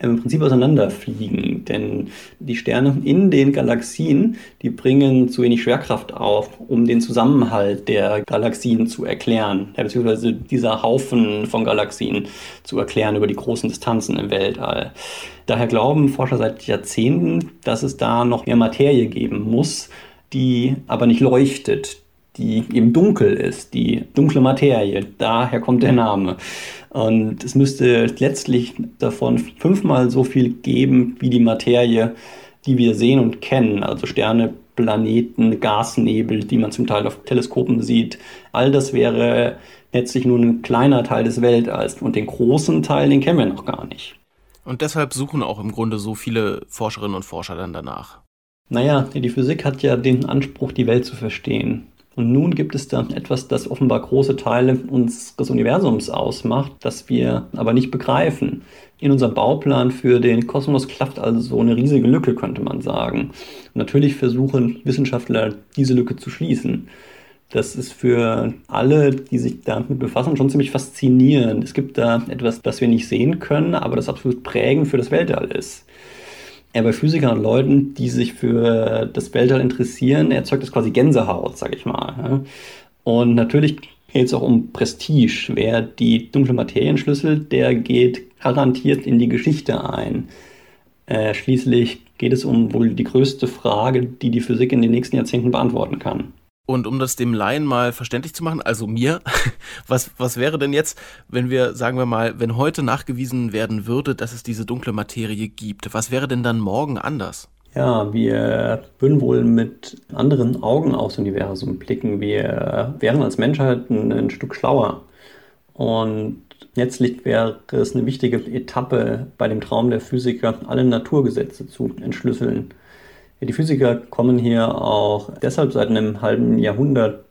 im Prinzip auseinanderfliegen. Denn die Sterne in den Galaxien, die bringen zu wenig Schwerkraft auf, um den Zusammenhalt der Galaxien zu erklären, beziehungsweise dieser Haufen von Galaxien zu erklären über die großen Distanzen im Weltall. Daher glauben Forscher seit Jahrzehnten, dass es da noch mehr Materie geben muss, die aber nicht leuchtet, die eben dunkel ist, die dunkle Materie. Daher kommt der Name. Und es müsste letztlich davon fünfmal so viel geben wie die Materie, die wir sehen und kennen. Also Sterne, Planeten, Gasnebel, die man zum Teil auf Teleskopen sieht. All das wäre letztlich nur ein kleiner Teil des Weltalls. Und den großen Teil, den kennen wir noch gar nicht. Und deshalb suchen auch im Grunde so viele Forscherinnen und Forscher dann danach. Naja, die Physik hat ja den Anspruch, die Welt zu verstehen. Und nun gibt es da etwas, das offenbar große Teile unseres Universums ausmacht, das wir aber nicht begreifen. In unserem Bauplan für den Kosmos klafft also so eine riesige Lücke, könnte man sagen. Und natürlich versuchen Wissenschaftler, diese Lücke zu schließen. Das ist für alle, die sich damit befassen, schon ziemlich faszinierend. Es gibt da etwas, das wir nicht sehen können, aber das absolut prägend für das Weltall ist er bei Physikern und Leuten, die sich für das Weltall interessieren, erzeugt das quasi Gänsehaut, sag ich mal. Und natürlich geht es auch um Prestige. Wer die dunkle Materie entschlüsselt, der geht garantiert in die Geschichte ein. Äh, schließlich geht es um wohl die größte Frage, die die Physik in den nächsten Jahrzehnten beantworten kann. Und um das dem Laien mal verständlich zu machen, also mir, was, was wäre denn jetzt, wenn wir, sagen wir mal, wenn heute nachgewiesen werden würde, dass es diese dunkle Materie gibt, was wäre denn dann morgen anders? Ja, wir würden wohl mit anderen Augen aufs Universum blicken. Wir wären als Menschheit ein, ein Stück schlauer. Und letztlich wäre es eine wichtige Etappe bei dem Traum der Physiker, alle Naturgesetze zu entschlüsseln. Die Physiker kommen hier auch deshalb seit einem halben Jahrhundert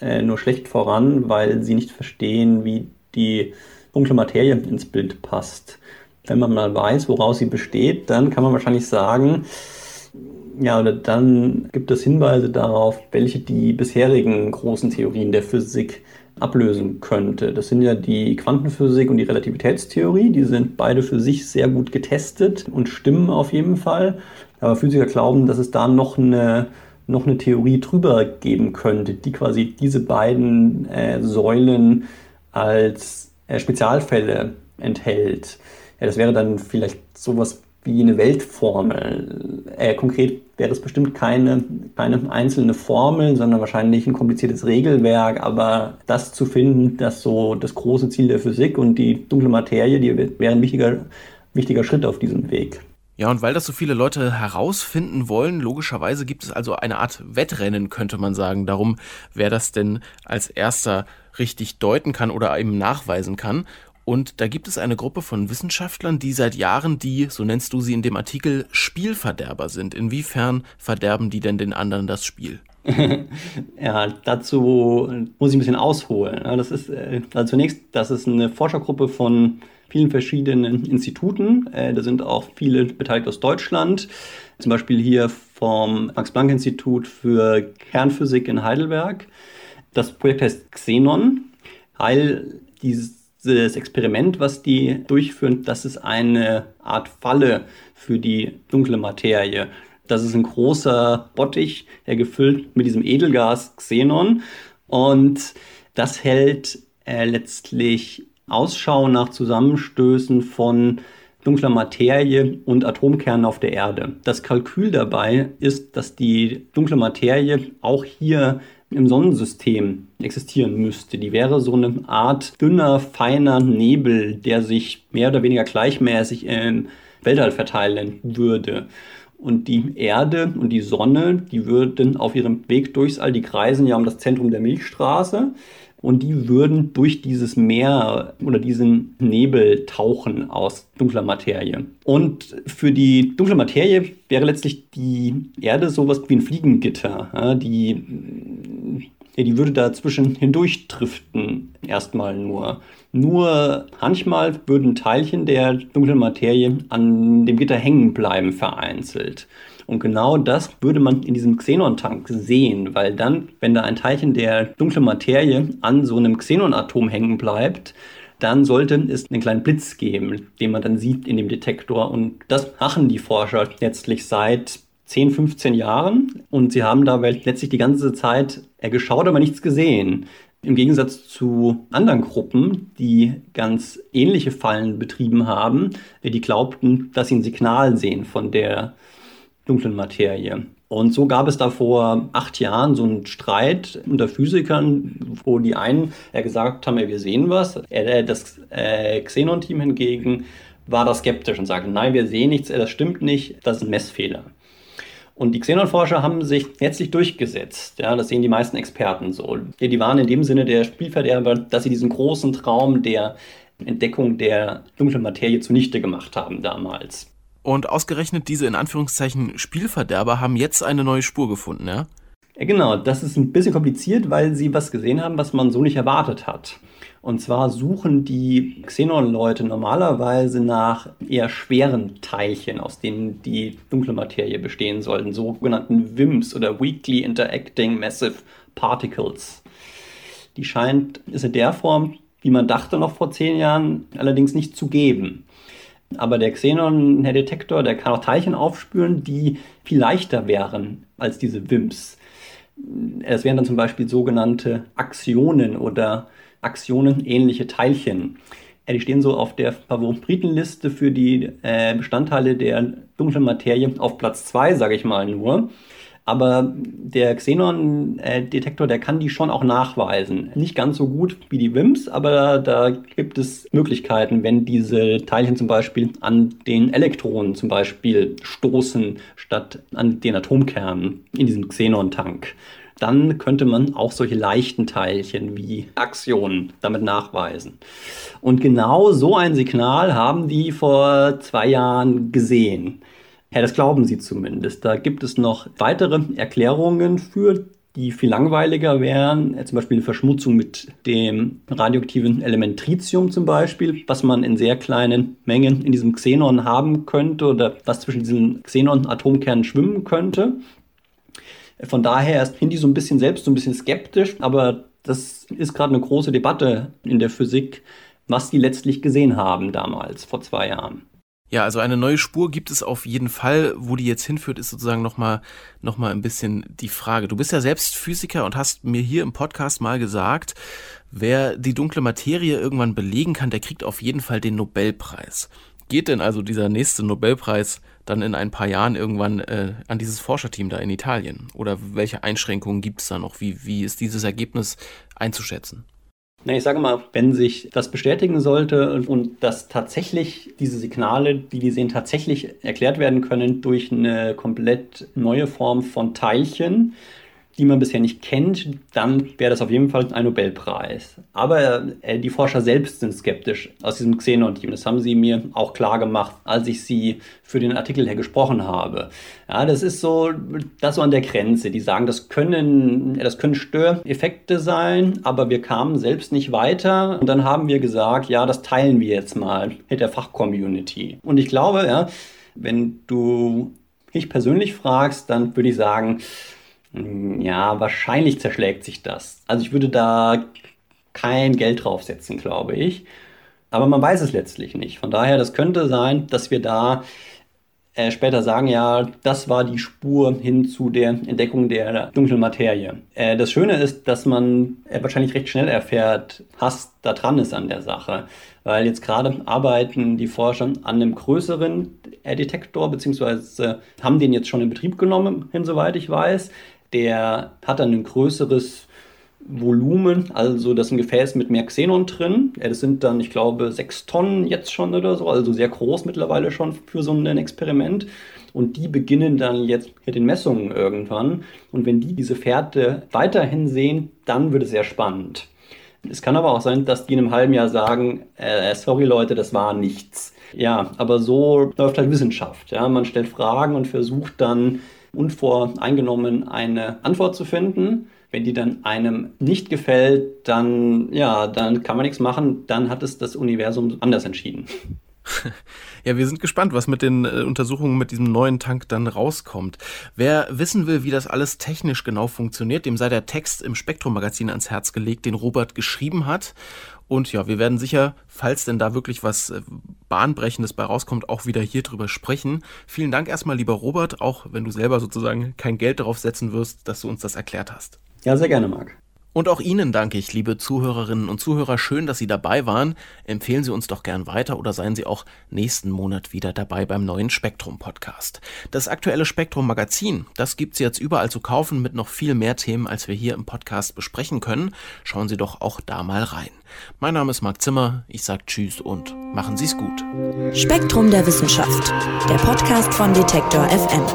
äh, nur schlecht voran, weil sie nicht verstehen, wie die dunkle Materie ins Bild passt. Wenn man mal weiß, woraus sie besteht, dann kann man wahrscheinlich sagen, ja, oder dann gibt es Hinweise darauf, welche die bisherigen großen Theorien der Physik ablösen könnte. Das sind ja die Quantenphysik und die Relativitätstheorie. Die sind beide für sich sehr gut getestet und stimmen auf jeden Fall. Aber Physiker glauben, dass es da noch eine, noch eine Theorie drüber geben könnte, die quasi diese beiden äh, Säulen als äh, Spezialfälle enthält. Ja, das wäre dann vielleicht sowas wie eine Weltformel. Äh, konkret wäre das bestimmt keine, keine einzelne Formel, sondern wahrscheinlich ein kompliziertes Regelwerk. Aber das zu finden, das so das große Ziel der Physik und die dunkle Materie, die wäre ein wichtiger, wichtiger Schritt auf diesem Weg. Ja, und weil das so viele Leute herausfinden wollen, logischerweise gibt es also eine Art Wettrennen, könnte man sagen, darum, wer das denn als erster richtig deuten kann oder eben nachweisen kann. Und da gibt es eine Gruppe von Wissenschaftlern, die seit Jahren die, so nennst du sie in dem Artikel, Spielverderber sind. Inwiefern verderben die denn den anderen das Spiel? ja, dazu muss ich ein bisschen ausholen. Das ist äh, also zunächst, das ist eine Forschergruppe von vielen verschiedenen Instituten. Äh, da sind auch viele beteiligt aus Deutschland, zum Beispiel hier vom Max-Planck-Institut für Kernphysik in Heidelberg. Das Projekt heißt Xenon, weil dieses Experiment, was die durchführen, das ist eine Art Falle für die dunkle Materie. Das ist ein großer Bottich, der gefüllt mit diesem Edelgas Xenon und das hält äh, letztlich Ausschau nach Zusammenstößen von dunkler Materie und Atomkernen auf der Erde. Das Kalkül dabei ist, dass die dunkle Materie auch hier im Sonnensystem existieren müsste. Die wäre so eine Art dünner, feiner Nebel, der sich mehr oder weniger gleichmäßig im Weltall verteilen würde. Und die Erde und die Sonne, die würden auf ihrem Weg durchs All, die kreisen ja um das Zentrum der Milchstraße. Und die würden durch dieses Meer oder diesen Nebel tauchen aus dunkler Materie. Und für die dunkle Materie wäre letztlich die Erde sowas wie ein Fliegengitter. Ja, die, ja, die würde dazwischen hindurch driften, erstmal nur. Nur manchmal würden Teilchen der dunklen Materie an dem Gitter hängen bleiben, vereinzelt. Und genau das würde man in diesem Xenon-Tank sehen, weil dann, wenn da ein Teilchen der dunklen Materie an so einem Xenon-Atom hängen bleibt, dann sollte es einen kleinen Blitz geben, den man dann sieht in dem Detektor. Und das machen die Forscher letztlich seit 10, 15 Jahren. Und sie haben dabei letztlich die ganze Zeit geschaut, aber nichts gesehen. Im Gegensatz zu anderen Gruppen, die ganz ähnliche Fallen betrieben haben, die glaubten, dass sie ein Signal sehen von der dunklen Materie. Und so gab es da vor acht Jahren so einen Streit unter Physikern, wo die einen ja gesagt haben, ja, wir sehen was. Das äh, Xenon-Team hingegen war da skeptisch und sagte, nein, wir sehen nichts, das stimmt nicht, das ist ein Messfehler. Und die Xenon-Forscher haben sich letztlich durchgesetzt. Ja, das sehen die meisten Experten so. Die waren in dem Sinne der Spielverderber, dass sie diesen großen Traum der Entdeckung der dunklen Materie zunichte gemacht haben damals. Und ausgerechnet diese in Anführungszeichen Spielverderber haben jetzt eine neue Spur gefunden, ja? Ja, genau. Das ist ein bisschen kompliziert, weil sie was gesehen haben, was man so nicht erwartet hat. Und zwar suchen die Xenon-Leute normalerweise nach eher schweren Teilchen, aus denen die dunkle Materie bestehen sollten, sogenannten WIMPs oder Weakly Interacting Massive Particles. Die scheint es in der Form, wie man dachte noch vor zehn Jahren, allerdings nicht zu geben. Aber der Xenon-Detektor, der kann auch Teilchen aufspüren, die viel leichter wären als diese WIMPs. Es wären dann zum Beispiel sogenannte Aktionen oder Aktionen-ähnliche Teilchen. Die stehen so auf der Favoritenliste für die äh, Bestandteile der dunklen Materie auf Platz 2, sage ich mal nur. Aber der Xenon-Detektor, der kann die schon auch nachweisen. Nicht ganz so gut wie die WIMPs, aber da gibt es Möglichkeiten, wenn diese Teilchen zum Beispiel an den Elektronen zum Beispiel stoßen, statt an den Atomkernen in diesem Xenon-Tank. Dann könnte man auch solche leichten Teilchen wie Aktionen damit nachweisen. Und genau so ein Signal haben die vor zwei Jahren gesehen. Ja, das glauben sie zumindest. Da gibt es noch weitere Erklärungen für, die viel langweiliger wären. Zum Beispiel eine Verschmutzung mit dem radioaktiven Element Tritium zum Beispiel, was man in sehr kleinen Mengen in diesem Xenon haben könnte oder was zwischen diesen Xenon-Atomkernen schwimmen könnte. Von daher ist Hindi so ein bisschen selbst so ein bisschen skeptisch, aber das ist gerade eine große Debatte in der Physik, was die letztlich gesehen haben damals, vor zwei Jahren. Ja, also eine neue Spur gibt es auf jeden Fall. Wo die jetzt hinführt, ist sozusagen nochmal noch mal ein bisschen die Frage. Du bist ja selbst Physiker und hast mir hier im Podcast mal gesagt, wer die dunkle Materie irgendwann belegen kann, der kriegt auf jeden Fall den Nobelpreis. Geht denn also dieser nächste Nobelpreis dann in ein paar Jahren irgendwann äh, an dieses Forscherteam da in Italien? Oder welche Einschränkungen gibt es da noch? Wie, wie ist dieses Ergebnis einzuschätzen? Na, ich sage mal, wenn sich das bestätigen sollte und dass tatsächlich diese Signale, die die sehen, tatsächlich erklärt werden können durch eine komplett neue Form von Teilchen, die man bisher nicht kennt, dann wäre das auf jeden Fall ein Nobelpreis. Aber äh, die Forscher selbst sind skeptisch aus diesem Xenon-Team. Das haben sie mir auch klar gemacht, als ich sie für den Artikel hier gesprochen habe. Ja, das ist so, das so an der Grenze. Die sagen, das können, das können Störeffekte sein, aber wir kamen selbst nicht weiter. Und dann haben wir gesagt, ja, das teilen wir jetzt mal mit der Fachcommunity. Und ich glaube, ja, wenn du mich persönlich fragst, dann würde ich sagen, ja, wahrscheinlich zerschlägt sich das. Also ich würde da kein Geld draufsetzen, glaube ich. Aber man weiß es letztlich nicht. Von daher, das könnte sein, dass wir da äh, später sagen, ja, das war die Spur hin zu der Entdeckung der dunklen Materie. Äh, das Schöne ist, dass man äh, wahrscheinlich recht schnell erfährt, was da dran ist an der Sache. Weil jetzt gerade arbeiten die Forscher an einem größeren äh, Detektor, beziehungsweise haben den jetzt schon in Betrieb genommen, soweit ich weiß. Der hat dann ein größeres Volumen, also das ist ein Gefäß mit mehr Xenon drin. Das sind dann, ich glaube, sechs Tonnen jetzt schon oder so, also sehr groß mittlerweile schon für so ein Experiment. Und die beginnen dann jetzt mit den Messungen irgendwann. Und wenn die diese Fährte weiterhin sehen, dann wird es sehr spannend. Es kann aber auch sein, dass die in einem halben Jahr sagen, äh, sorry Leute, das war nichts. Ja, aber so läuft halt Wissenschaft. Ja? Man stellt Fragen und versucht dann unvoreingenommen eine Antwort zu finden. Wenn die dann einem nicht gefällt, dann, ja, dann kann man nichts machen, dann hat es das Universum anders entschieden. Ja, wir sind gespannt, was mit den äh, Untersuchungen mit diesem neuen Tank dann rauskommt. Wer wissen will, wie das alles technisch genau funktioniert, dem sei der Text im Spektrum-Magazin ans Herz gelegt, den Robert geschrieben hat. Und ja, wir werden sicher, falls denn da wirklich was äh, Bahnbrechendes bei rauskommt, auch wieder hier drüber sprechen. Vielen Dank erstmal, lieber Robert, auch wenn du selber sozusagen kein Geld darauf setzen wirst, dass du uns das erklärt hast. Ja, sehr gerne, Marc. Und auch Ihnen danke ich, liebe Zuhörerinnen und Zuhörer. Schön, dass Sie dabei waren. Empfehlen Sie uns doch gern weiter oder seien Sie auch nächsten Monat wieder dabei beim neuen Spektrum Podcast. Das aktuelle Spektrum Magazin, das gibt's jetzt überall zu kaufen mit noch viel mehr Themen, als wir hier im Podcast besprechen können. Schauen Sie doch auch da mal rein. Mein Name ist Marc Zimmer. Ich sage Tschüss und machen Sie's gut. Spektrum der Wissenschaft, der Podcast von Detektor FM.